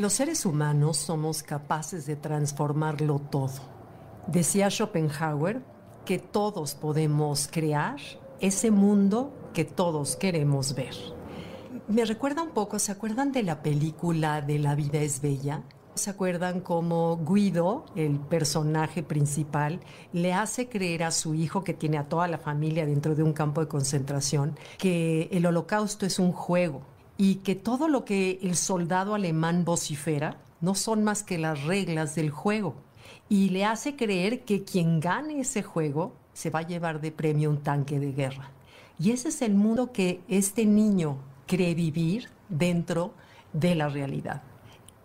Los seres humanos somos capaces de transformarlo todo. Decía Schopenhauer que todos podemos crear ese mundo que todos queremos ver. Me recuerda un poco, ¿se acuerdan de la película de La vida es bella? ¿Se acuerdan cómo Guido, el personaje principal, le hace creer a su hijo que tiene a toda la familia dentro de un campo de concentración que el holocausto es un juego y que todo lo que el soldado alemán vocifera no son más que las reglas del juego? Y le hace creer que quien gane ese juego se va a llevar de premio un tanque de guerra. Y ese es el mundo que este niño cree vivir dentro de la realidad.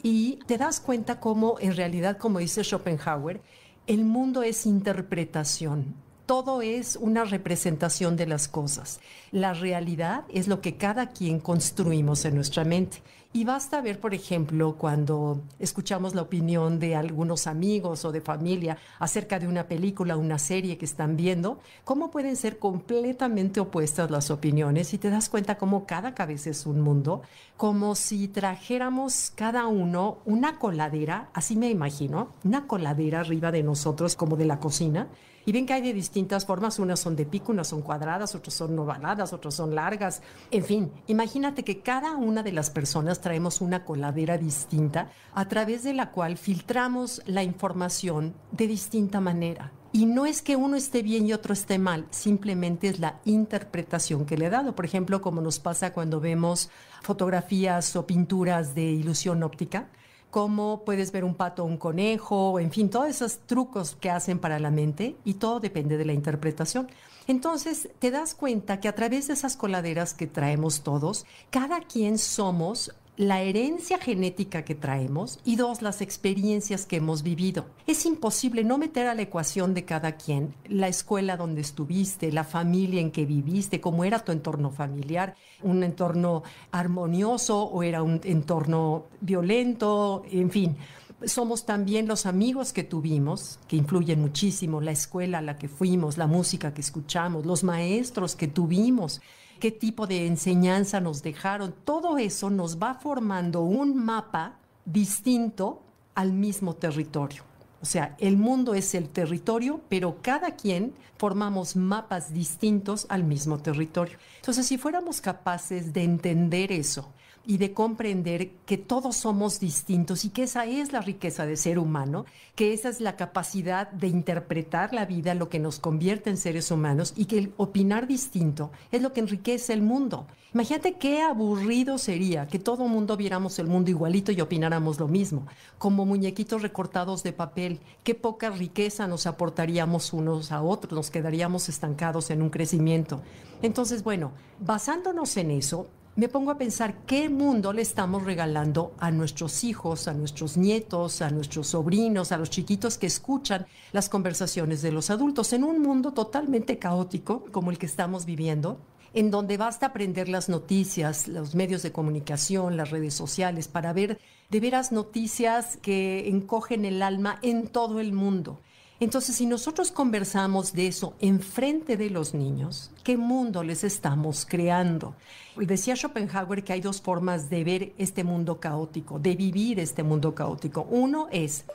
Y te das cuenta cómo en realidad, como dice Schopenhauer, el mundo es interpretación. Todo es una representación de las cosas. La realidad es lo que cada quien construimos en nuestra mente. Y basta ver, por ejemplo, cuando escuchamos la opinión de algunos amigos o de familia acerca de una película una serie que están viendo, cómo pueden ser completamente opuestas las opiniones y te das cuenta cómo cada cabeza es un mundo, como si trajéramos cada uno una coladera, así me imagino, una coladera arriba de nosotros como de la cocina y ven que hay de distintas formas, unas son de pico, unas son cuadradas, otras son ovaladas, otras son largas. En fin, imagínate que cada una de las personas traemos una coladera distinta a través de la cual filtramos la información de distinta manera. Y no es que uno esté bien y otro esté mal, simplemente es la interpretación que le he dado. Por ejemplo, como nos pasa cuando vemos fotografías o pinturas de ilusión óptica, cómo puedes ver un pato o un conejo, en fin, todos esos trucos que hacen para la mente y todo depende de la interpretación. Entonces, te das cuenta que a través de esas coladeras que traemos todos, cada quien somos la herencia genética que traemos y dos, las experiencias que hemos vivido. Es imposible no meter a la ecuación de cada quien la escuela donde estuviste, la familia en que viviste, cómo era tu entorno familiar, un entorno armonioso o era un entorno violento, en fin somos también los amigos que tuvimos, que influyen muchísimo, la escuela a la que fuimos, la música que escuchamos, los maestros que tuvimos, qué tipo de enseñanza nos dejaron. Todo eso nos va formando un mapa distinto al mismo territorio. O sea, el mundo es el territorio, pero cada quien formamos mapas distintos al mismo territorio. Entonces, si fuéramos capaces de entender eso, y de comprender que todos somos distintos y que esa es la riqueza de ser humano, que esa es la capacidad de interpretar la vida, lo que nos convierte en seres humanos y que el opinar distinto es lo que enriquece el mundo. Imagínate qué aburrido sería que todo mundo viéramos el mundo igualito y opináramos lo mismo, como muñequitos recortados de papel. Qué poca riqueza nos aportaríamos unos a otros, nos quedaríamos estancados en un crecimiento. Entonces, bueno, basándonos en eso, me pongo a pensar qué mundo le estamos regalando a nuestros hijos, a nuestros nietos, a nuestros sobrinos, a los chiquitos que escuchan las conversaciones de los adultos en un mundo totalmente caótico como el que estamos viviendo, en donde basta aprender las noticias, los medios de comunicación, las redes sociales, para ver de veras noticias que encogen el alma en todo el mundo. Entonces, si nosotros conversamos de eso en frente de los niños, ¿qué mundo les estamos creando? Decía Schopenhauer que hay dos formas de ver este mundo caótico, de vivir este mundo caótico. Uno es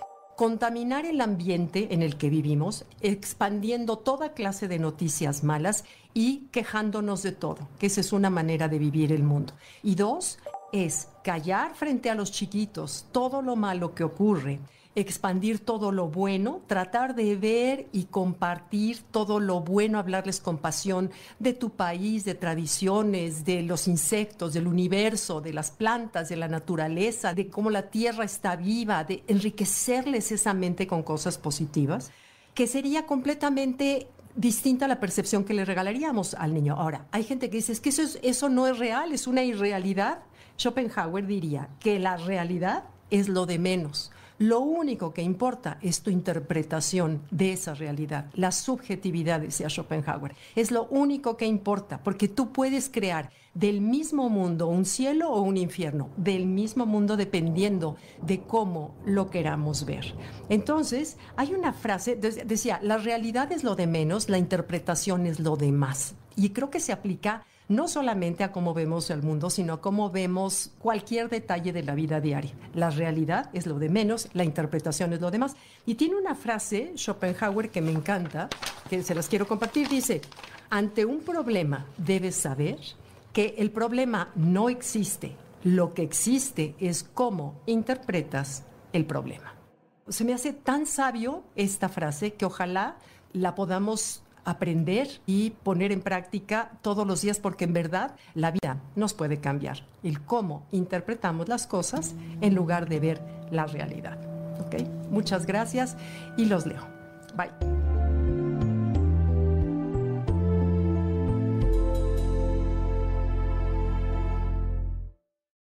contaminar el ambiente en el que vivimos, expandiendo toda clase de noticias malas y quejándonos de todo, que esa es una manera de vivir el mundo. Y dos, es callar frente a los chiquitos todo lo malo que ocurre expandir todo lo bueno, tratar de ver y compartir todo lo bueno, hablarles con pasión de tu país, de tradiciones, de los insectos, del universo, de las plantas, de la naturaleza, de cómo la tierra está viva, de enriquecerles esa mente con cosas positivas, que sería completamente distinta a la percepción que le regalaríamos al niño. Ahora, hay gente que dice, es que eso, eso no es real, es una irrealidad. Schopenhauer diría que la realidad es lo de menos. Lo único que importa es tu interpretación de esa realidad, la subjetividad, decía Schopenhauer. Es lo único que importa, porque tú puedes crear del mismo mundo un cielo o un infierno, del mismo mundo dependiendo de cómo lo queramos ver. Entonces, hay una frase, decía, la realidad es lo de menos, la interpretación es lo de más. Y creo que se aplica no solamente a cómo vemos el mundo, sino a cómo vemos cualquier detalle de la vida diaria. La realidad es lo de menos, la interpretación es lo demás. Y tiene una frase, Schopenhauer, que me encanta, que se las quiero compartir. Dice, ante un problema debes saber que el problema no existe. Lo que existe es cómo interpretas el problema. Se me hace tan sabio esta frase que ojalá la podamos aprender y poner en práctica todos los días porque en verdad la vida nos puede cambiar. El cómo interpretamos las cosas en lugar de ver la realidad. ¿Okay? Muchas gracias y los leo. Bye.